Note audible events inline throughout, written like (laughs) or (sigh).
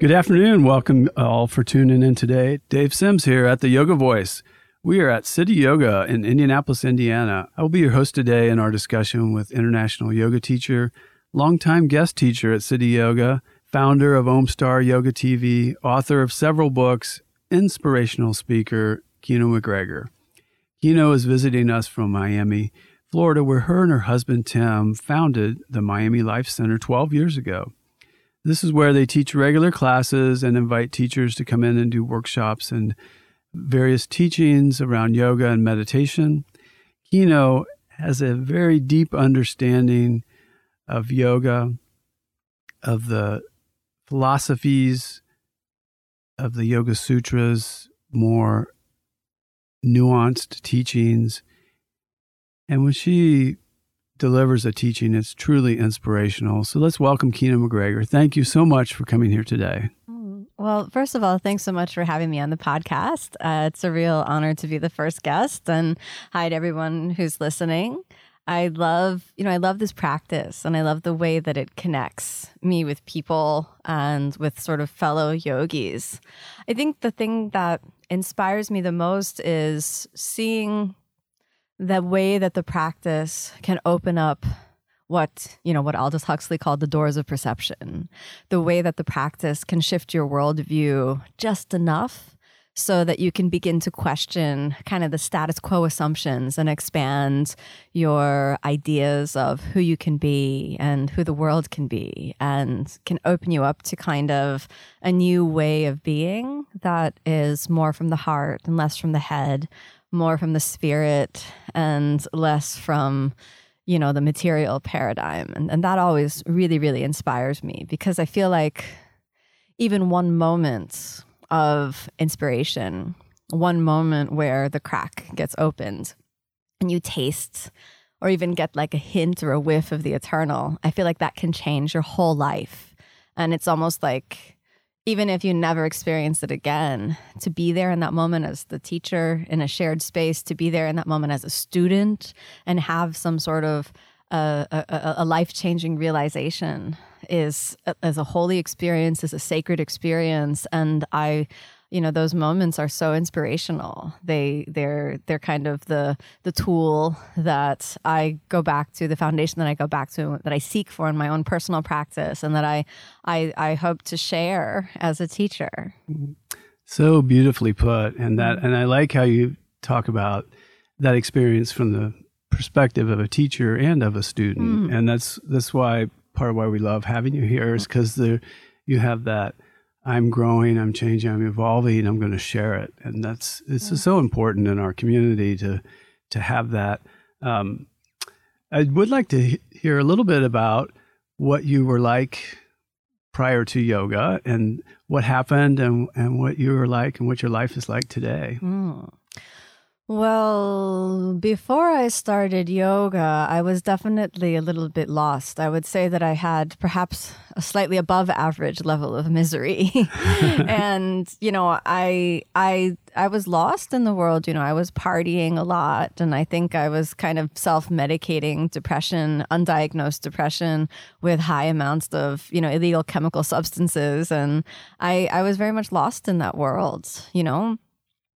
Good afternoon. Welcome uh, all for tuning in today. Dave Sims here at the Yoga Voice. We are at City Yoga in Indianapolis, Indiana. I will be your host today in our discussion with international yoga teacher, longtime guest teacher at City Yoga, founder of Omstar Yoga TV, author of several books, inspirational speaker, Kino MacGregor. Kino is visiting us from Miami, Florida, where her and her husband Tim founded the Miami Life Center 12 years ago. This is where they teach regular classes and invite teachers to come in and do workshops and various teachings around yoga and meditation. Kino has a very deep understanding of yoga, of the philosophies of the Yoga Sutras, more nuanced teachings. And when she delivers a teaching. It's truly inspirational. So let's welcome Kino MacGregor. Thank you so much for coming here today. Mm, well, first of all, thanks so much for having me on the podcast. Uh, it's a real honor to be the first guest. And hi to everyone who's listening. I love, you know, I love this practice and I love the way that it connects me with people and with sort of fellow yogis. I think the thing that inspires me the most is seeing the way that the practice can open up what you know what aldous huxley called the doors of perception. The way that the practice can shift your worldview just enough so that you can begin to question kind of the status quo assumptions and expand your ideas of who you can be and who the world can be and can open you up to kind of a new way of being that is more from the heart and less from the head more from the spirit and less from you know the material paradigm. And, and that always really really inspires me because i feel like even one moment of inspiration one moment where the crack gets opened and you taste or even get like a hint or a whiff of the eternal i feel like that can change your whole life. And it's almost like even if you never experience it again, to be there in that moment as the teacher in a shared space, to be there in that moment as a student and have some sort of uh, a, a life changing realization is as a holy experience, is a sacred experience. And I you know those moments are so inspirational. They they're they're kind of the the tool that i go back to the foundation that i go back to that i seek for in my own personal practice and that i i, I hope to share as a teacher. Mm-hmm. So beautifully put. And that mm-hmm. and i like how you talk about that experience from the perspective of a teacher and of a student. Mm. and that's that's why part of why we love having you here is because there you have that I'm growing, I'm changing, I'm evolving, I'm going to share it, and that's it's yeah. so important in our community to to have that. Um, I would like to hear a little bit about what you were like prior to yoga and what happened and, and what you were like and what your life is like today. Mm. Well, before I started yoga, I was definitely a little bit lost. I would say that I had perhaps a slightly above average level of misery. (laughs) and, you know, I I I was lost in the world, you know, I was partying a lot and I think I was kind of self-medicating depression, undiagnosed depression with high amounts of, you know, illegal chemical substances and I I was very much lost in that world, you know.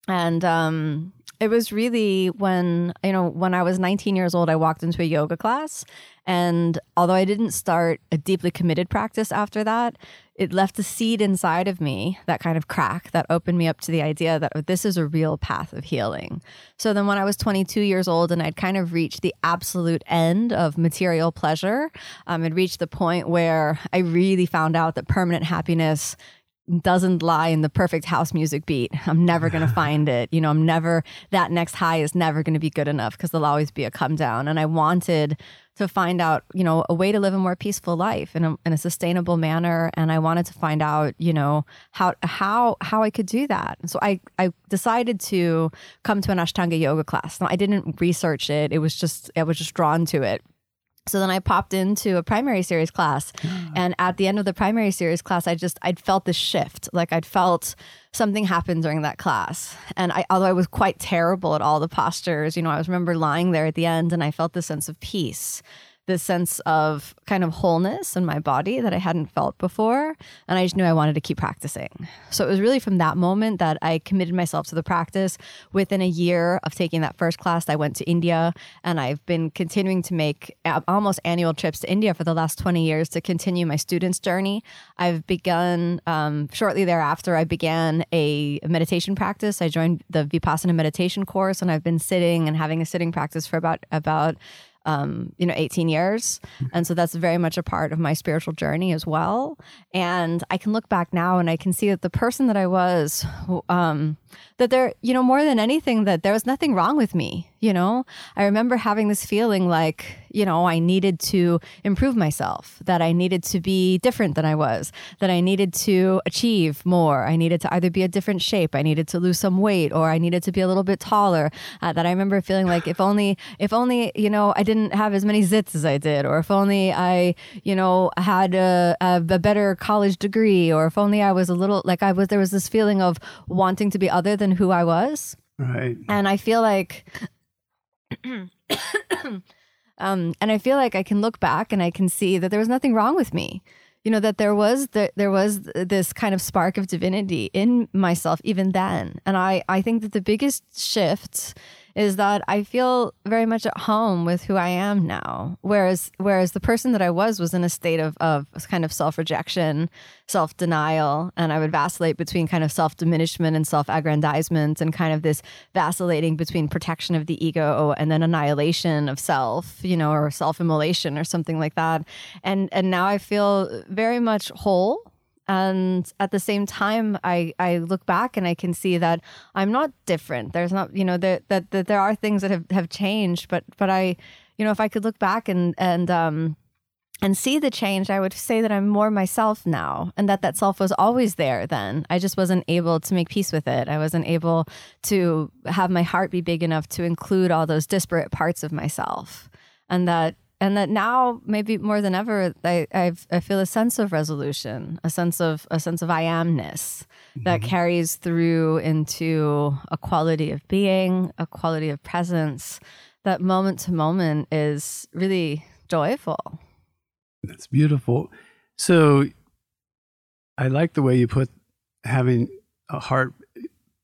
And um it was really when, you know, when I was 19 years old, I walked into a yoga class. And although I didn't start a deeply committed practice after that, it left a seed inside of me, that kind of crack that opened me up to the idea that oh, this is a real path of healing. So then when I was 22 years old and I'd kind of reached the absolute end of material pleasure, um, I'd reached the point where I really found out that permanent happiness doesn't lie in the perfect house music beat. I'm never going (laughs) to find it. You know, I'm never, that next high is never going to be good enough because there'll always be a come down. And I wanted to find out, you know, a way to live a more peaceful life in a, in a sustainable manner. And I wanted to find out, you know, how, how, how I could do that. So I, I decided to come to an Ashtanga yoga class. Now I didn't research it. It was just, I was just drawn to it. So then I popped into a primary series class. (gasps) And at the end of the primary series class, I just, I'd felt this shift. Like I'd felt something happen during that class. And I, although I was quite terrible at all the postures, you know, I was remember lying there at the end and I felt this sense of peace this sense of kind of wholeness in my body that I hadn't felt before. And I just knew I wanted to keep practicing. So it was really from that moment that I committed myself to the practice. Within a year of taking that first class, I went to India and I've been continuing to make almost annual trips to India for the last 20 years to continue my students' journey. I've begun, um, shortly thereafter, I began a meditation practice. I joined the Vipassana meditation course and I've been sitting and having a sitting practice for about, about um, you know, 18 years. And so that's very much a part of my spiritual journey as well. And I can look back now and I can see that the person that I was, um, that there, you know, more than anything, that there was nothing wrong with me. You know, I remember having this feeling like, you know, I needed to improve myself, that I needed to be different than I was, that I needed to achieve more. I needed to either be a different shape, I needed to lose some weight, or I needed to be a little bit taller. Uh, that I remember feeling like if only, if only, you know, I didn't have as many zits as I did, or if only I, you know, had a, a, a better college degree, or if only I was a little like I was, there was this feeling of wanting to be other than who I was. Right. And I feel like (coughs) um, and I feel like I can look back and I can see that there was nothing wrong with me. You know that there was the, there was this kind of spark of divinity in myself even then, and I I think that the biggest shift is that I feel very much at home with who I am now. Whereas whereas the person that I was was in a state of of kind of self rejection, self denial, and I would vacillate between kind of self diminishment and self aggrandizement, and kind of this vacillating between protection of the ego and then annihilation of self, you know, or self immolation or something like that. And and now I feel very much whole and at the same time i i look back and i can see that i'm not different. There's not you know that that, that there are things that have, have changed but but i you know if i could look back and and um and see the change i would say that i'm more myself now and that that self was always there then. I just wasn't able to make peace with it. I wasn't able to have my heart be big enough to include all those disparate parts of myself and that and that now maybe more than ever I, I've, i feel a sense of resolution a sense of a sense of i amness mm-hmm. that carries through into a quality of being a quality of presence. That moment to moment is really joyful. That's beautiful. So i like the way you put having a heart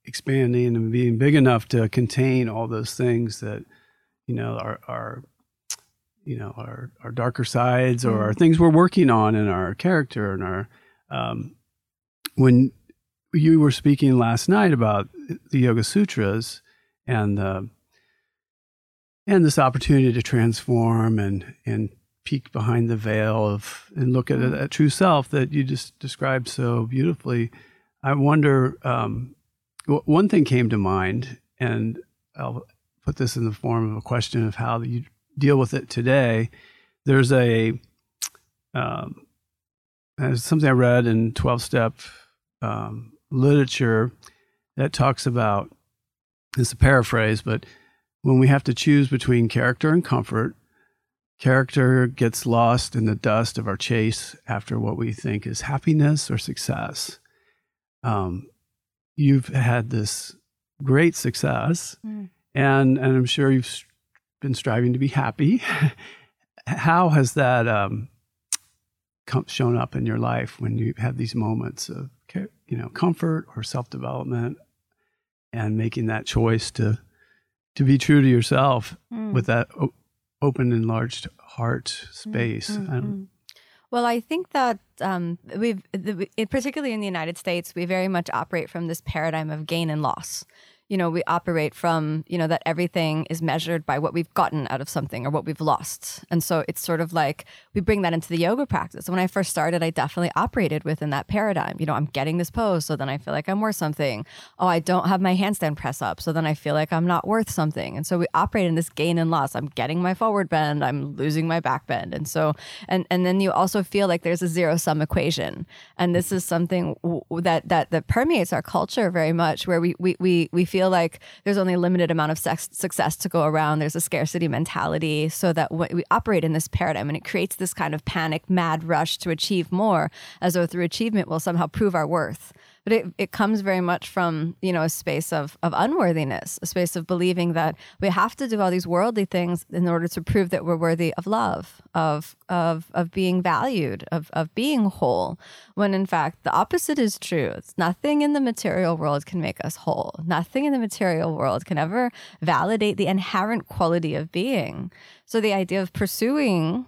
expanding and being big enough to contain all those things that you know are are you know our our darker sides or our mm. things we're working on in our character and our um, when you were speaking last night about the yoga sutras and uh, and this opportunity to transform and and peek behind the veil of and look at mm. a, true self that you just described so beautifully i wonder um, one thing came to mind and i'll put this in the form of a question of how you deal with it today. There's a um, something I read in 12 step um, literature that talks about it's a paraphrase, but when we have to choose between character and comfort, character gets lost in the dust of our chase after what we think is happiness or success. Um, you've had this great success, mm. and and I'm sure you've been striving to be happy. (laughs) How has that um, shown up in your life when you have these moments of you know comfort or self development, and making that choice to to be true to yourself mm. with that o- open, enlarged heart space? Mm-hmm. Well, I think that um, we've, the, particularly in the United States, we very much operate from this paradigm of gain and loss you know, we operate from, you know, that everything is measured by what we've gotten out of something or what we've lost. And so it's sort of like we bring that into the yoga practice. When I first started, I definitely operated within that paradigm. You know, I'm getting this pose, so then I feel like I'm worth something. Oh, I don't have my handstand press up, so then I feel like I'm not worth something. And so we operate in this gain and loss. I'm getting my forward bend, I'm losing my back bend. And so, and, and then you also feel like there's a zero sum equation. And this is something that, that, that permeates our culture very much where we, we, we, we feel feel like there's only a limited amount of sex, success to go around. There's a scarcity mentality, so that we operate in this paradigm, and it creates this kind of panic, mad rush to achieve more, as though through achievement we'll somehow prove our worth but it, it comes very much from you know a space of, of unworthiness a space of believing that we have to do all these worldly things in order to prove that we're worthy of love of of of being valued of of being whole when in fact the opposite is true. It's nothing in the material world can make us whole. Nothing in the material world can ever validate the inherent quality of being. So the idea of pursuing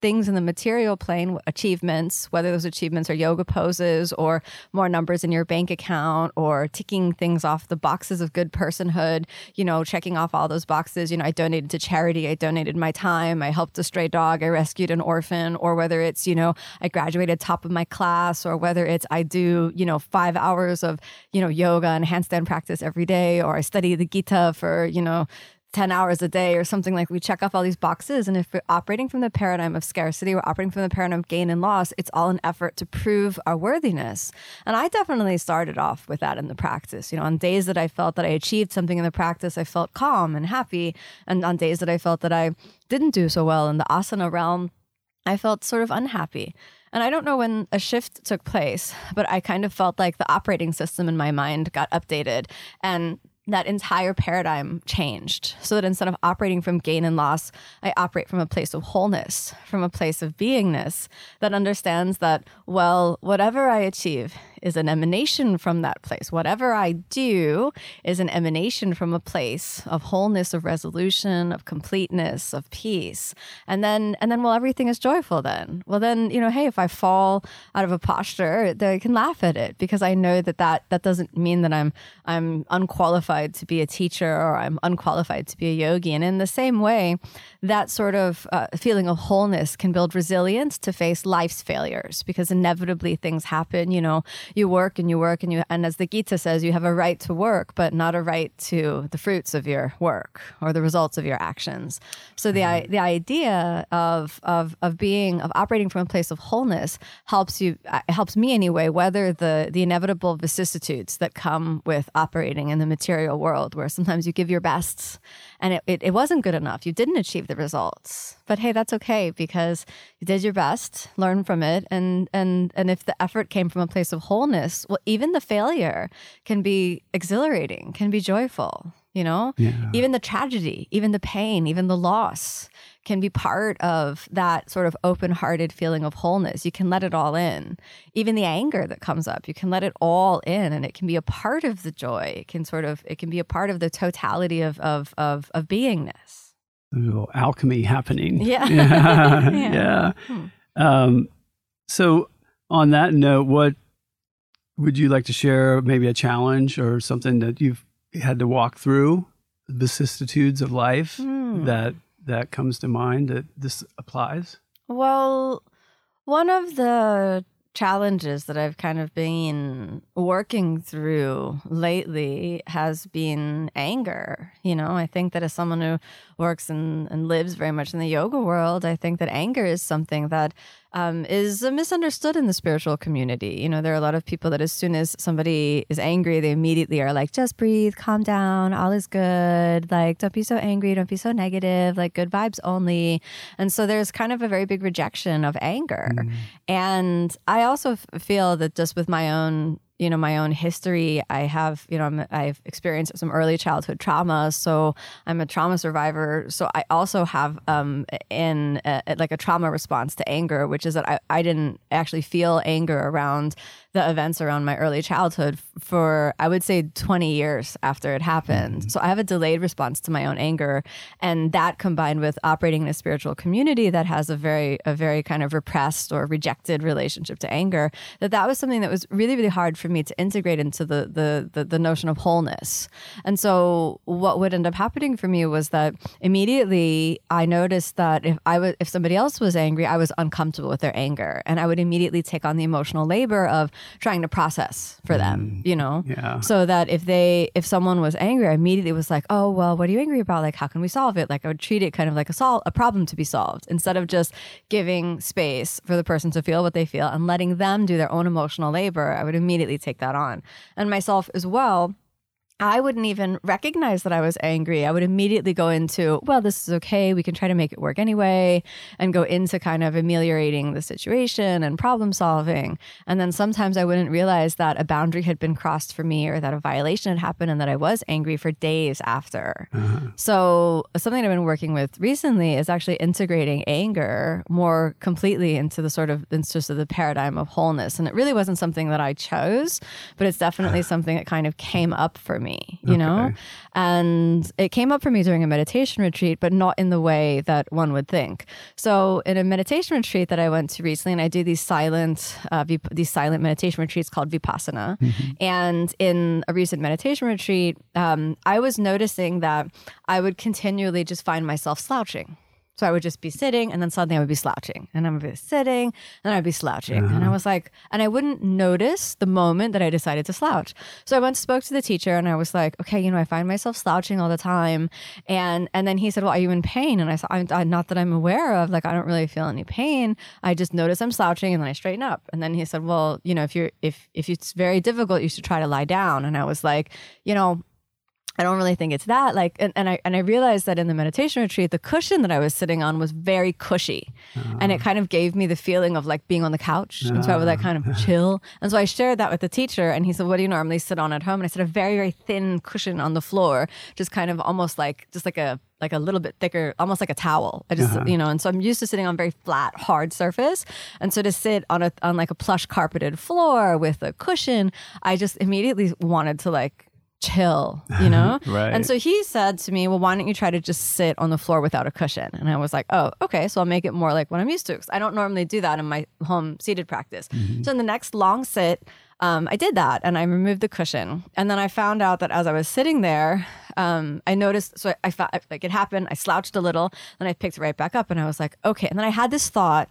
things in the material plane, achievements, whether those achievements are yoga poses or more numbers in your bank account or ticking things off the boxes of good personhood, you know, checking off all those boxes. You know, I donated to charity, I donated my time, I helped a stray dog, I rescued an orphan, or whether it's, you know, I graduated top of my class, or whether it's I do, you know, five hours of, you know, yoga and handstand practice every day, or I study the Gita for, you know, 10 hours a day or something like we check off all these boxes and if we're operating from the paradigm of scarcity we're operating from the paradigm of gain and loss it's all an effort to prove our worthiness. And i definitely started off with that in the practice. You know on days that i felt that i achieved something in the practice i felt calm and happy. And on days that i felt that i didn't do so well in the asana realm i felt sort of unhappy. And I don't know when a shift took place, but I kind of felt like the operating system in my mind got updated. And that entire paradigm changed. So that instead of operating from gain and loss, I operate from a place of wholeness, from a place of beingness that understands that, well, whatever I achieve is an emanation from that place. Whatever I do is an emanation from a place of wholeness, of resolution, of completeness, of peace. And then, and then, well, everything is joyful then. Well, then, you know, hey, if I fall out of a posture, I can laugh at it because I know that that, that doesn't mean that I'm, I'm unqualified to be a teacher or I'm unqualified to be a yogi. And in the same way, that sort of uh, feeling of wholeness can build resilience to face life's failures because inevitably things happen. You know, you work and you work and you, and as the Gita says, you have a right to work, but not a right to the fruits of your work or the results of your actions. So the mm-hmm. the idea of of of being of operating from a place of wholeness helps you uh, helps me anyway weather the the inevitable vicissitudes that come with operating in the material world, where sometimes you give your best and it, it, it wasn't good enough. You didn't achieve the results. But hey, that's okay because you did your best, learn from it, and and and if the effort came from a place of wholeness, well, even the failure can be exhilarating, can be joyful. You know, yeah. even the tragedy, even the pain, even the loss can be part of that sort of open hearted feeling of wholeness. You can let it all in. Even the anger that comes up, you can let it all in and it can be a part of the joy. It can sort of, it can be a part of the totality of, of, of, of beingness. Little alchemy happening. Yeah. (laughs) Yeah. (laughs) yeah. yeah. Hmm. Um, so, on that note, what would you like to share? Maybe a challenge or something that you've had to walk through, the vicissitudes of life hmm. that that comes to mind that this applies? Well, one of the challenges that I've kind of been working through lately has been anger. You know, I think that as someone who works and, and lives very much in the yoga world, I think that anger is something that um, is misunderstood in the spiritual community. You know, there are a lot of people that as soon as somebody is angry, they immediately are like, just breathe, calm down, all is good. Like, don't be so angry, don't be so negative, like, good vibes only. And so there's kind of a very big rejection of anger. Mm. And I also feel that just with my own you know my own history. I have you know i have experienced some early childhood trauma so i'm a trauma survivor. So i also have um in a, like a trauma response to anger which is that I, I didn't actually feel anger around the events around my early childhood for I would say 20 years after it happened. Mm. So I have a delayed response to my own anger and that combined with operating in a spiritual community that has a very a very kind of repressed or rejected relationship to anger that that was something that was really really hard for me to integrate into the the the, the notion of wholeness. And so what would end up happening for me was that immediately I noticed that if I was if somebody else was angry, I was uncomfortable with their anger and I would immediately take on the emotional labor of trying to process for them, mm, you know? Yeah. So that if they, if someone was angry, I immediately was like, oh, well, what are you angry about? Like, how can we solve it? Like, I would treat it kind of like a sol- a problem to be solved instead of just giving space for the person to feel what they feel and letting them do their own emotional labor. I would immediately take that on. And myself as well I wouldn't even recognize that I was angry. I would immediately go into, well, this is okay. We can try to make it work anyway, and go into kind of ameliorating the situation and problem solving. And then sometimes I wouldn't realize that a boundary had been crossed for me or that a violation had happened and that I was angry for days after. Uh-huh. So, something I've been working with recently is actually integrating anger more completely into the sort of, into just the paradigm of wholeness. And it really wasn't something that I chose, but it's definitely something that kind of came up for me me, you okay. know? And it came up for me during a meditation retreat, but not in the way that one would think. So, in a meditation retreat that I went to recently, and I do these silent, uh, these silent meditation retreats called Vipassana. Mm-hmm. And in a recent meditation retreat, um, I was noticing that I would continually just find myself slouching. So I would just be sitting and then suddenly I would be slouching and I would be sitting and I'd be slouching. Uh-huh. And I uh-huh. was like, and I wouldn't notice the moment that I decided to slouch. So I went and spoke to the teacher and I was like, okay, you know, I find myself slouching all the time. And and then he said, well, are you in pain? And I said, I'm, not that I'm aware of. Like, I don't really feel any pain. I just notice I'm slouching and then I straighten up. And then he said, well, you know, if you're, if, if it's very difficult, you should try to lie down. And I was like, you know, I don't really think it's that. Like, and, and I and I realized that in the meditation retreat, the cushion that I was sitting on was very cushy, uh, and it kind of gave me the feeling of like being on the couch, uh, and so I would like kind of ah. chill. (laughs) And so I shared that with the teacher, and he said, "What do you normally sit on at home?" And I said, "A very very thin cushion on the floor, just kind of almost like just like a like a little bit thicker, almost like a towel. I just, uh-huh. you know, and so I'm used to sitting on very flat, hard surface. And so to sit on a on like a plush carpeted floor with a cushion, I just immediately wanted to like chill, you know? (laughs) right. And so he said to me, Well, why don't you try to just sit on the floor without a cushion? And I was like, Oh, okay. So I'll make it more like what I'm used to. I don't normally do that in my home seated practice. Mm-hmm. So in the next long sit, um, I did that and I removed the cushion. And then I found out that as I was sitting there, um, I noticed, so I, I found, like it happened, I slouched a little, then I picked right back up and I was like, okay. And then I had this thought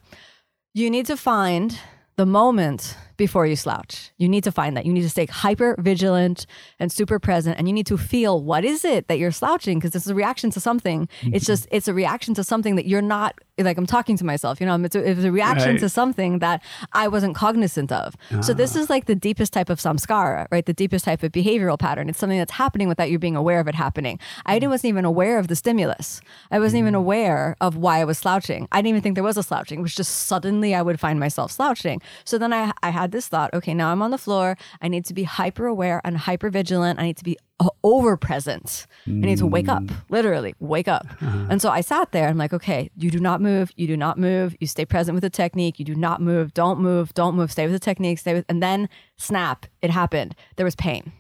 you need to find the moment before you slouch. You need to find that. You need to stay hyper vigilant and super present and you need to feel what is it that you're slouching because this is a reaction to something. Mm-hmm. It's just it's a reaction to something that you're not like I'm talking to myself, you know, it's a, it's a reaction right. to something that I wasn't cognizant of. Ah. So this is like the deepest type of samskara, right? The deepest type of behavioral pattern. It's something that's happening without you being aware of it happening. I mm. wasn't even aware of the stimulus. I wasn't mm. even aware of why I was slouching. I didn't even think there was a slouching. It was just suddenly I would find myself slouching. So then I I had this thought, okay, now I'm on the floor. I need to be hyper aware and hyper vigilant. I need to be over present. I need to wake up, mm. literally wake up. Uh-huh. And so I sat there. I'm like, okay, you do not move. You do not move. You stay present with the technique. You do not move. Don't move. Don't move. Stay with the technique. Stay with, and then snap. It happened. There was pain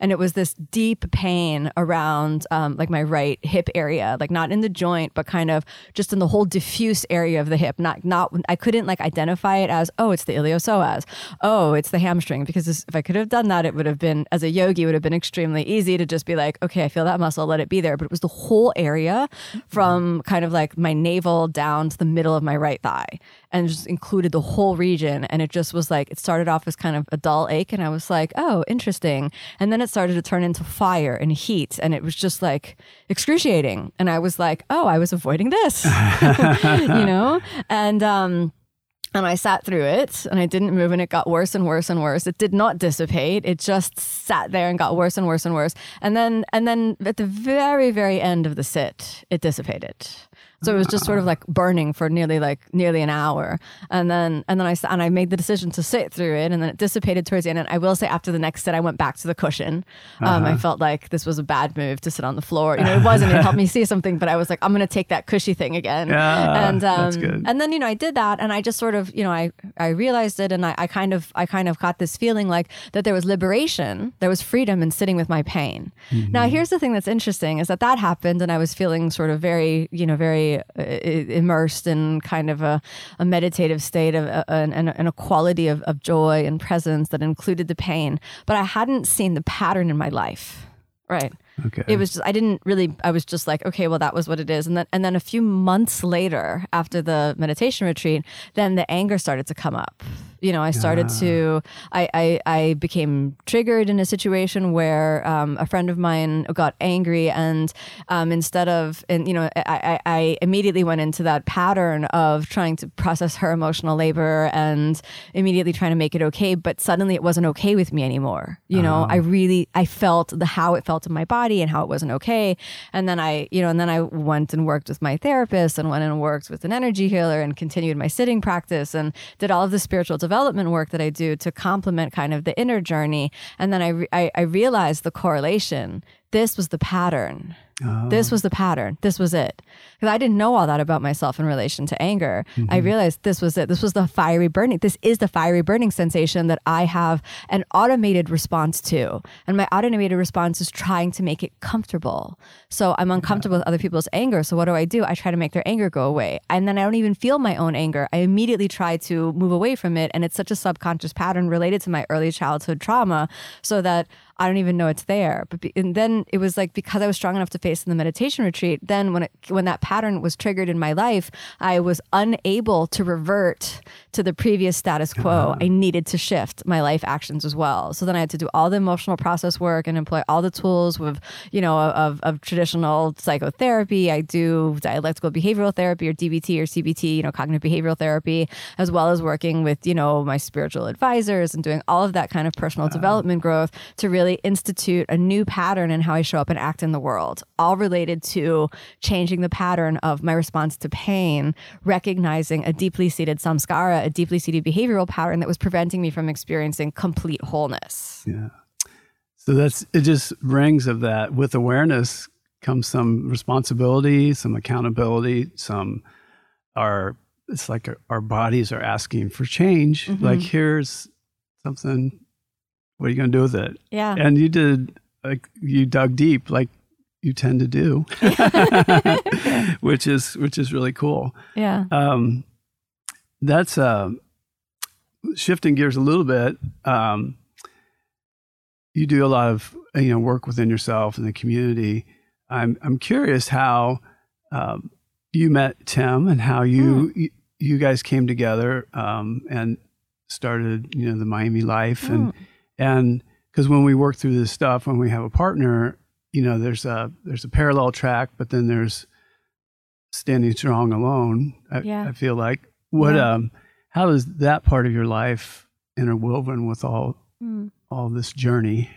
and it was this deep pain around um, like my right hip area like not in the joint but kind of just in the whole diffuse area of the hip not not i couldn't like identify it as oh it's the iliopsoas oh it's the hamstring because this, if i could have done that it would have been as a yogi would have been extremely easy to just be like okay i feel that muscle let it be there but it was the whole area from kind of like my navel down to the middle of my right thigh and just included the whole region. And it just was like, it started off as kind of a dull ache. And I was like, oh, interesting. And then it started to turn into fire and heat. And it was just like excruciating. And I was like, oh, I was avoiding this, (laughs) you know? And, um, and I sat through it and I didn't move and it got worse and worse and worse. It did not dissipate. It just sat there and got worse and worse and worse. And then and then at the very very end of the sit, it dissipated. So it was just sort of like burning for nearly like nearly an hour, and then and then I and I made the decision to sit through it, and then it dissipated towards the end. And I will say, after the next sit, I went back to the cushion. Um, Uh-huh. I felt like this was a bad move to sit on the floor. You know, it wasn't. It helped me see something, but I was like, I'm going to take that cushy thing again. Yeah, and um, that's good. and then you know I did that, and I just sort of you know I I realized it, and I, I kind of I kind of got this feeling like that there was liberation, there was freedom in sitting with my pain. Mm-hmm. Now here's the thing that's interesting is that that happened, and I was feeling sort of very you know very uh, immersed in kind of a, a meditative state of uh, and, and, and a quality of, of joy and presence that included the pain, but I hadn't seen the pattern in my life. Right Okay. it was just I didn't really I was just like okay well that was what it is and then and then a few months later after the meditation retreat then the anger started to come up you know I started to I, I I became triggered in a situation where um, a friend of mine got angry and um, instead of and you know I, I, I immediately went into that pattern of trying to process her emotional labor and immediately trying to make it okay but suddenly it wasn't okay with me anymore. You know I really I felt the how it felt in my body and how it wasn't okay. And then I you know and then I went and worked with my therapist and went and worked with an energy healer and continued my sitting practice and did all of the spiritual development work that I do to complement kind of the inner journey. And then I re- I, I realized the correlation this was the pattern Oh. this was the pattern. This was oh. it. Because I didn't know all that about myself in relation to anger. I mm-hmm. realized this was it. This was the fiery burning. This is the fiery burning sensation that I have an automated response to. And my automated response is trying to make it comfortable. So I'm uncomfortable with other people's anger. So what do I do? I try to make their anger go away. And then I don't even feel my own anger. I immediately try to move away from it. And it's such a subconscious pattern related to my early childhood trauma so that I don't even know it's there. But be, and then it was like because I was strong enough to face in the meditation retreat. Then when it when that pattern was triggered in my life, I was unable to revert to the previous status quo. Uh-huh. I needed to shift my life actions as well. So then I had to do all the emotional process work and employ all the tools with you know of of traditional psychotherapy. I do dialectical behavioral therapy or DBT or CBT, you know, cognitive behavioral therapy, as well as working with you know my spiritual advisors and doing all of that kind of personal development growth to really institute a new pattern in how I show up and act in the world, all related to changing the pattern of my response to pain, recognizing a deeply seated samskara, a deeply seated behavioral pattern that was preventing me from experiencing complete wholeness. Yeah. So that's it just rings of that with awareness comes some responsibility, some accountability, some our it's like our, our bodies are asking for change. Mhm. Like here's something what are you going to do with it? Yeah. And you did like you dug deep like you tend to do. (laughs) which is which is really cool. Yeah. Um, that's uh, shifting gears a little bit. Um, you do a lot of you know work within yourself and the community. I'm I'm curious how um, you met Tim and how you you, you guys came together um, and started you know the Miami Life and and because when we work through this stuff when we have a partner you know there's a there's a parallel track but then there's standing strong alone i, Yeah. I feel like what Yeah. um does that part of your life interwoven with all Mm. all this journey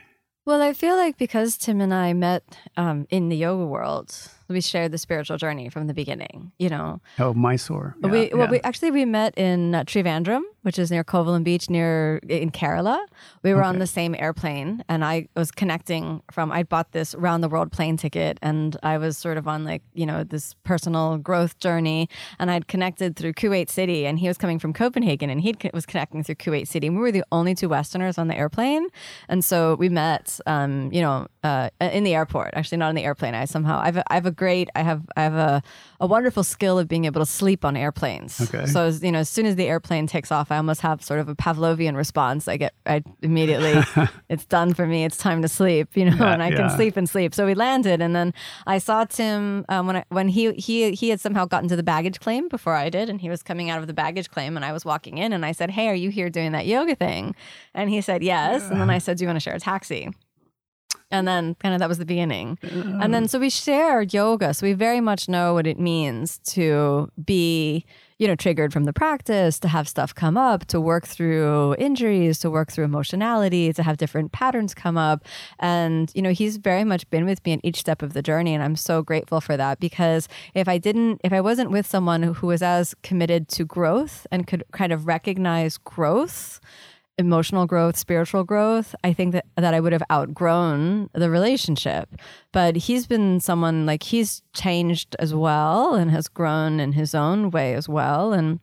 Well, I feel like because Tim and I met um, in the yoga world, we shared the spiritual journey from the beginning. You know, oh mysore yeah, we well, yeah. we actually we met in uh, Trivandrum, which is near Kovalam Beach, near in Kerala. We were on the same airplane, and I was connecting from. I bought this round the world plane ticket, and I was sort of on like you know this personal growth journey, and I'd connected through Kuwait City, and he was coming from Copenhagen, and he was connecting through Kuwait City. We were the only two Westerners on the airplane, and so we met, um, you know, uh, in the airport. Actually, not on the airplane. I somehow I've a, I have a great I have I have a a wonderful skill of being able to sleep on airplanes. Okay. So as, you know, as soon as the airplane takes off, I almost have sort of a Pavlovian response. I get I immediately (laughs) it's done for me. It's time to sleep, you know, Yeah, and I can sleep and sleep. So we landed, and then I saw Tim um, when I, when he he he had somehow gotten to the baggage claim before I did, and he was coming out of the baggage claim, and I was walking in, and I said, "Hey, are you here doing that yoga thing?" And he said, "Yes." And then I said, "Do you want to share a taxi?" And then kind of that was the beginning. Mm-hmm. And then so we share yoga. So we very much know what it means to be, you know, triggered from the practice, to have stuff come up, to work through injuries, to work through emotionality, to have different patterns come up. And, you know, he's very much been with me in each step of the journey. And I'm so grateful for that because if I didn't, if I wasn't with someone who was as committed to growth and could kind of recognize growth, emotional growth, spiritual growth, I think that, that I would have outgrown the relationship. But he's been someone like he's changed as well and has grown in his own way as well. And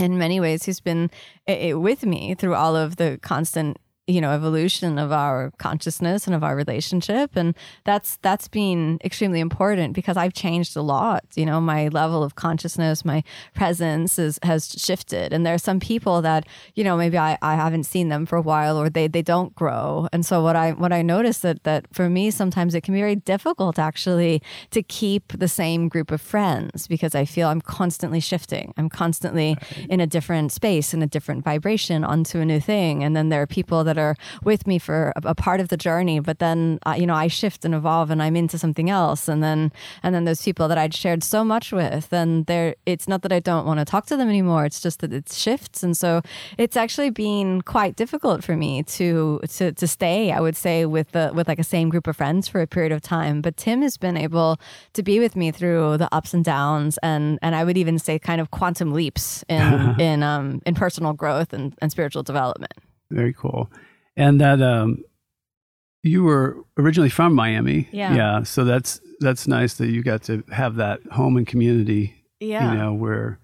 in many ways, he's been it, it, with me through all of the constant you know evolution of our consciousness and of our relationship. And that's that's been extremely important because I've changed a lot you know my level of consciousness my presence is, has shifted. And there are some people that you know maybe I, I haven't seen them for a while or they they don't grow. And so what I what I noticed that that for me sometimes it can be very difficult actually to keep the same group of friends because I feel I'm constantly shifting. I'm constantly right. in a different space in a different vibration onto a new thing. And then there are people that that are with me for a, a part of the journey. But then, uh, you know, I shift and evolve, and I'm into something else. And then, and then those people that I'd shared so much with, and there, it's not that I don't want to talk to them anymore. It's just that it shifts, and so it's actually been quite difficult for me to to to stay. I would say with the with like a same group of friends for a period of time. But Tim has been able to be with me through the ups and downs, and and I would even say kind of quantum leaps in (laughs) in um in personal growth and, and spiritual development. Very cool. And that um, you were originally from Miami. Yeah. Yeah. So that's that's nice that you got to have that home and community. Yeah. You know where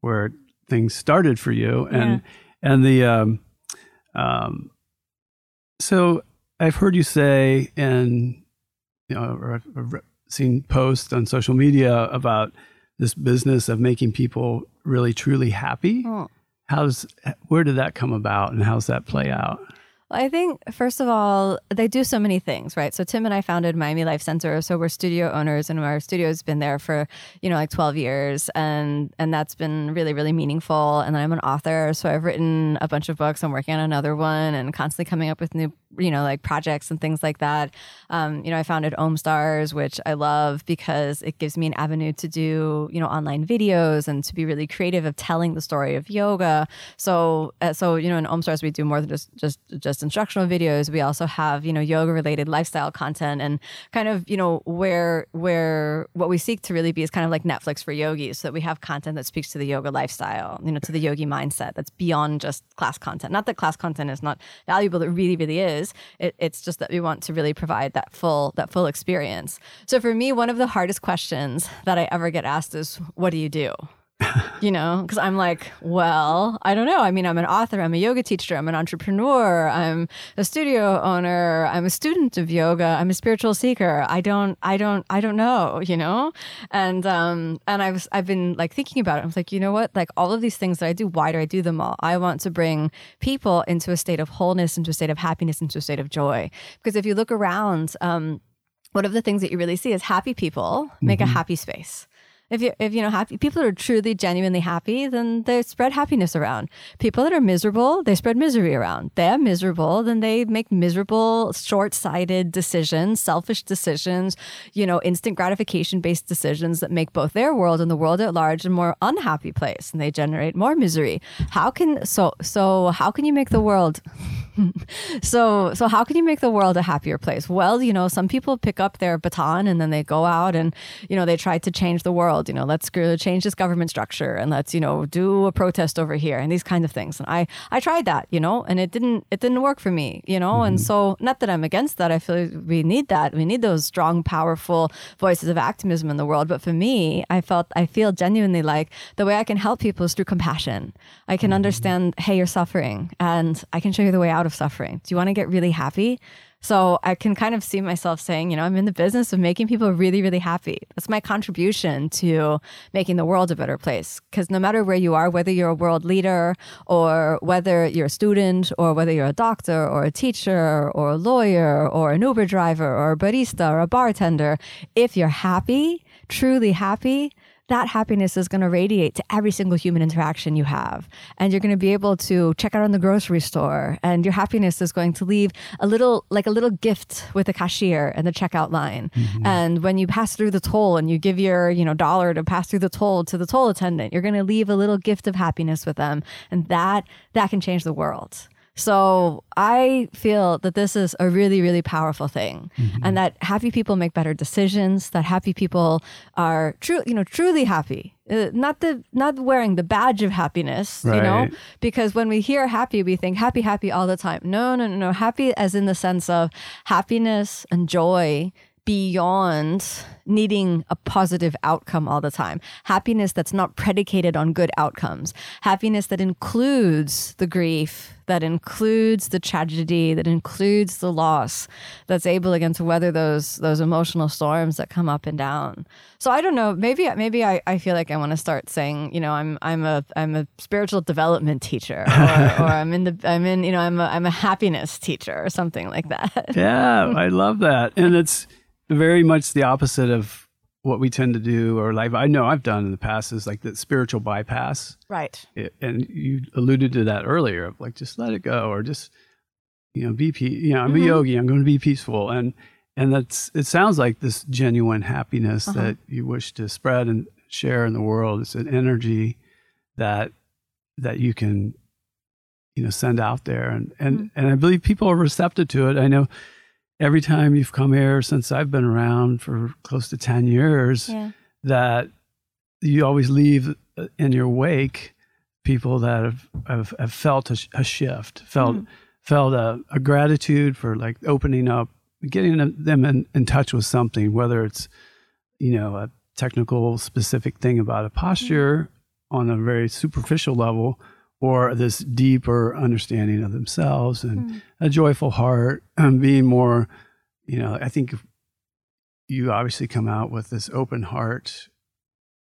where things started for you and yeah. and the um, um, so I've heard you say and you know or I've seen posts on social media about this business of making people really truly happy. Oh how's where did that come about and how's that play out Well, I think, first of all, they do so many things, right? So Tim and I founded Miami Life Center. So we're studio owners and our studio has been there for, you know, like 12 years. And, and that's been really, really meaningful. And I'm an author. So I've written a bunch of books. I'm working on another one and constantly coming up with new you know, like projects and things like that. Um, you know, I founded Omstars, which I love because it gives me an avenue to do, you know, online videos and to be really creative of telling the story of yoga. So, uh, so you know, in Omstars we do more than just just just instructional videos. We also have you know yoga related lifestyle content and kind of you know where where what we seek to really be is kind of like Netflix for yogis, so that we have content that speaks to the yoga lifestyle, you know, to the yogi mindset that's beyond just class content. Not that class content is not valuable; it really, really is is. It, it's just that we want to really provide that full that full experience. So for me, one of the hardest questions that I ever get asked is, "What do you do?" You know, because I'm like, well, I don't know. I mean, I'm an author, I'm a yoga teacher, I'm an entrepreneur, I'm a studio owner, I'm a student of yoga, I'm a spiritual seeker. I don't, I don't, I don't know, you know, and um, and I've I've been like thinking about it. I was like, you know what? Like all of these things that I do, why do I do them all? I want to bring people into a state of wholeness, into a state of happiness, into a state of joy. Because if you look around, um, one of the things that you really see is happy people make mm-hmm. a happy space if you if you know happy people are truly genuinely happy, then they spread happiness around. People that are miserable, they spread misery around. They're miserable, then they make miserable, short-sighted decisions, selfish decisions, you know, instant gratification based decisions that make both their world and the world at large a more unhappy place and they generate more misery. How can so so how can you make the world (laughs) so so how can you make the world a happier place? Well, you know, some people pick up their baton and then they go out and you know, they try to change the world you know, let's change this government structure and let's, you know, do a protest over here and these kinds of things. And I, I tried that, you know, and it didn't, it didn't work for me, you know? Mm-hmm. And so not that I'm against that. I feel we need that. We need those strong, powerful voices of activism in the world. But for me, I felt, I feel genuinely like the way I can help people is through compassion. I can mm-hmm. understand, hey, you're suffering and I can show you the way out of suffering. Do you want to get really happy? So I can kind of see myself saying, you know, I'm in the business of making people really, really happy. That's my contribution to making the world a better place. Because no matter where you are, whether you're a world leader or whether you're a student or whether you're a doctor or a teacher or a lawyer or an Uber driver or a barista or a bartender, if you're happy, truly happy, that happiness is going to radiate to every single human interaction you have. And you're going to be able to check out in the grocery store and your happiness is going to leave a little, like a little gift with the cashier and the checkout line. Mm-hmm. And when you pass through the toll and you give your, you know, dollar to pass through the toll to the toll attendant, you're going to leave a little gift of happiness with them. And that, that can change the world. So I feel that this is a really, really powerful thing, mm-hmm. and that happy people make better decisions. That happy people are true, you know, truly happy. Uh, not the not wearing the badge of happiness, right. you know, because when we hear happy, we think happy, happy all the time. No, no, no, no. Happy as in the sense of happiness and joy beyond needing a positive outcome all the time. Happiness that's not predicated on good outcomes. Happiness that includes the grief, that includes the tragedy, that includes the loss, that's able again to weather those those emotional storms that come up and down. So I don't know, maybe maybe I, I feel like I want to start saying, you know, I'm I'm a I'm a spiritual development teacher or, (laughs) or I'm in the I'm in, you know, I'm a I'm a happiness teacher or something like that. Yeah, I love that. And it's very much the opposite of what we tend to do or like I know I've done in the past is like the spiritual bypass. Right. It, and you alluded to that earlier of like just let it go or just you know be pe- you know I'm mm-hmm. a yogi I'm going to be peaceful and and that's it sounds like this genuine happiness uh-huh. that you wish to spread and share in the world it's an energy that that you can you know send out there and and mm-hmm. and I believe people are receptive to it I know every time you've come here since I've been around for close to 10 years, yeah. that you always leave uh, in your wake people that have, have, have felt a, a, shift, felt, mm. felt a, a, gratitude for like opening up, getting them in, in touch with something, whether it's, you know, a technical specific thing about a posture mm. on a very superficial level or this deeper understanding of themselves and mm. a joyful heart and being more you know i think you obviously come out with this open heart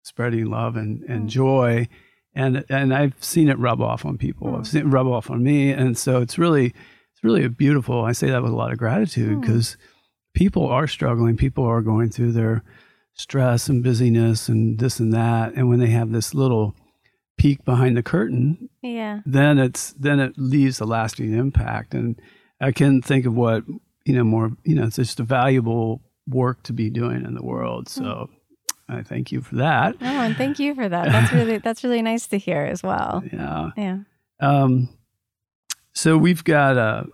spreading love and, and mm. joy and and i've seen it rub off on people mm. i've seen it rub off on me and so it's really it's really a beautiful i say that with a lot of gratitude because mm. people are struggling people are going through their stress and busyness and this and that and when they have this little peek behind the curtain, yeah, then it's then it leaves a lasting impact. And I can think of what you know more. You know, it's just a valuable work to be doing in the world. So. I thank you for that. Oh, and thank you for that. That's really that's really nice to hear as well. (laughs) Yeah. Yeah. Um, so we've got a,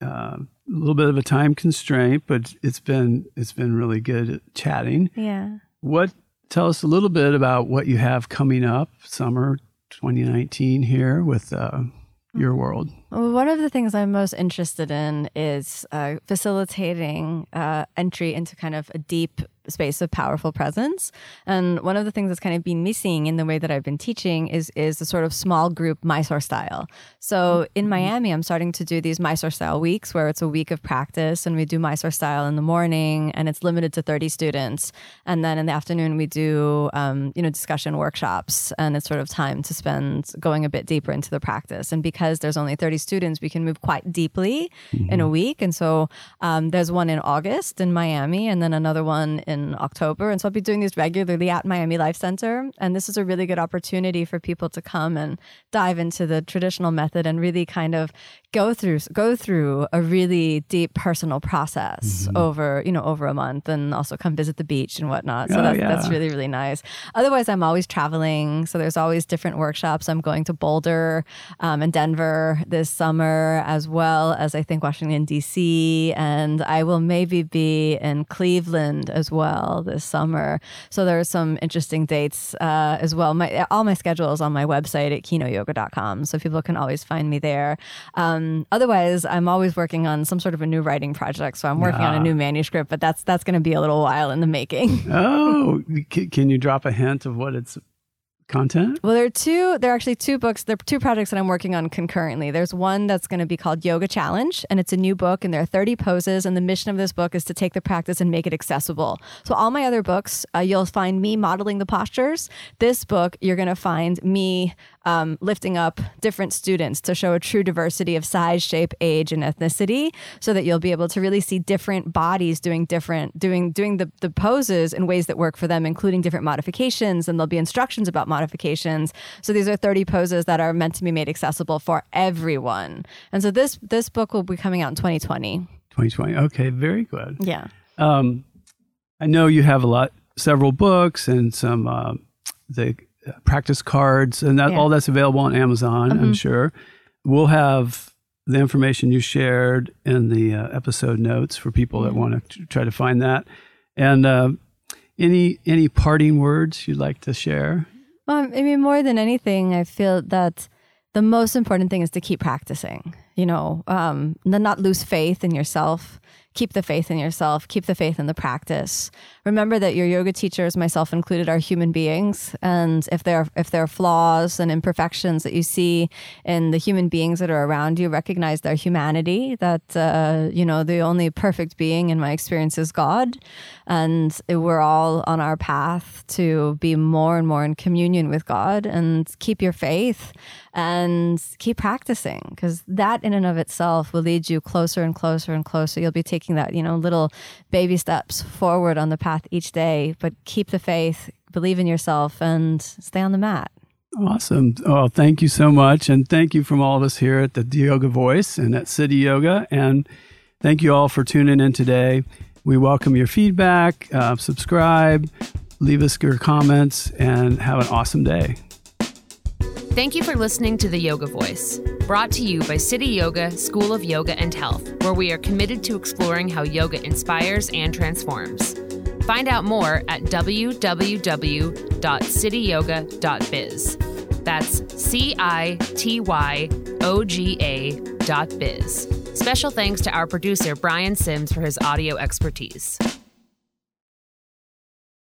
a little bit of a time constraint, but it's been it's been really good chatting. Yeah. What tell us a little bit about what you have coming up summer 2019 here with uh, your world. Well, one of the things I'm most interested in is uh, facilitating uh, entry into kind of a deep space of powerful presence. And one of the things that's kind of been missing in the way that I've been teaching is is the sort of small group Mysore style. So in mm-hmm. Miami, I'm starting to do these Mysore style weeks where it's a week of practice and we do Mysore style in the morning and it's limited to 30 students. And then in the afternoon, we do, um, you know, discussion workshops and it's sort of time to spend going a bit deeper into the practice. And because there's only 30 students, we can move quite deeply mm-hmm. in a week. And so um, there's one in August in Miami and then another one in in October. And so I'll be doing these regularly at Miami Life Center. And this is a really good opportunity for people to come and dive into the traditional method and really kind of go through go through a really deep personal process mm-hmm. over, you know, over a month and also come visit the beach and whatnot. So oh, that's, yeah. that's really, really nice. Otherwise, I'm always traveling. So there's always different workshops. I'm going to Boulder um, and Denver this summer, as well as I think Washington, D.C. And I will maybe be in Cleveland as well this summer. So there are some interesting dates uh, as well. My, all my schedule is on my website at kinoyoga.com. So people can always find me there. Um, otherwise, I'm always working on some sort of a new writing project. So I'm working on a new manuscript, but that's that's going to be a little while in the making. oh, can you drop a hint of what it's content? Well, there are two. There are actually two books. There are two projects that I'm working on concurrently. There's one that's going to be called Yoga Challenge, and it's a new book, and there are 30 poses. And the mission of this book is to take the practice and make it accessible. So all my other books, uh, you'll find me modeling the postures. This book, you're going to find me um, lifting up different students to show a true diversity of size, shape, age, and ethnicity, so that you'll be able to really see different bodies doing different doing doing the, the poses in ways that work for them, including different modifications, and there'll be instructions about modifications. So these are 30 poses that are meant to be made accessible for everyone. And so this this book will be coming out in 2020. 2020. Okay, very good. Yeah. Um, I know you have a lot, several books and some uh, the practice cards, and that Yeah. all that's available on Amazon. I'm Mhm. sure. We'll have the information you shared in the uh, episode notes for people that want to try to find that. And uh, any any parting words you'd like to share? Well, I mean, more than anything, I feel that the most important thing is to keep practicing. You know, um, not lose faith in yourself. Keep the faith in yourself. Keep the faith in the practice. Remember that your yoga teachers, myself included, are human beings, and if there are, if there are flaws and imperfections that you see in the human beings that are around you, recognize their humanity. That uh, you know, the only perfect being in my experience is God, and we're all on our path to be more and more in communion with God and keep your faith and keep practicing because that in and of itself will lead you closer and closer and closer. You'll be taking that, you know, little baby steps forward on the path each day, but keep the faith, believe in yourself and stay on the mat. Awesome. Oh, thank you so much. And thank you from all of us here at the Yoga Voice and at City Yoga. And thank you all for tuning in today. We welcome your feedback, uh, subscribe, leave us your comments, and have an awesome day. Thank you for listening to The Yoga Voice, brought to you by City Yoga, School of Yoga and Health, where we are committed to exploring how yoga inspires and transforms. Find out more at www.cityoga.biz. That's C I T Y O G A dot biz. Special thanks to our producer, Brian Sims, for his audio expertise.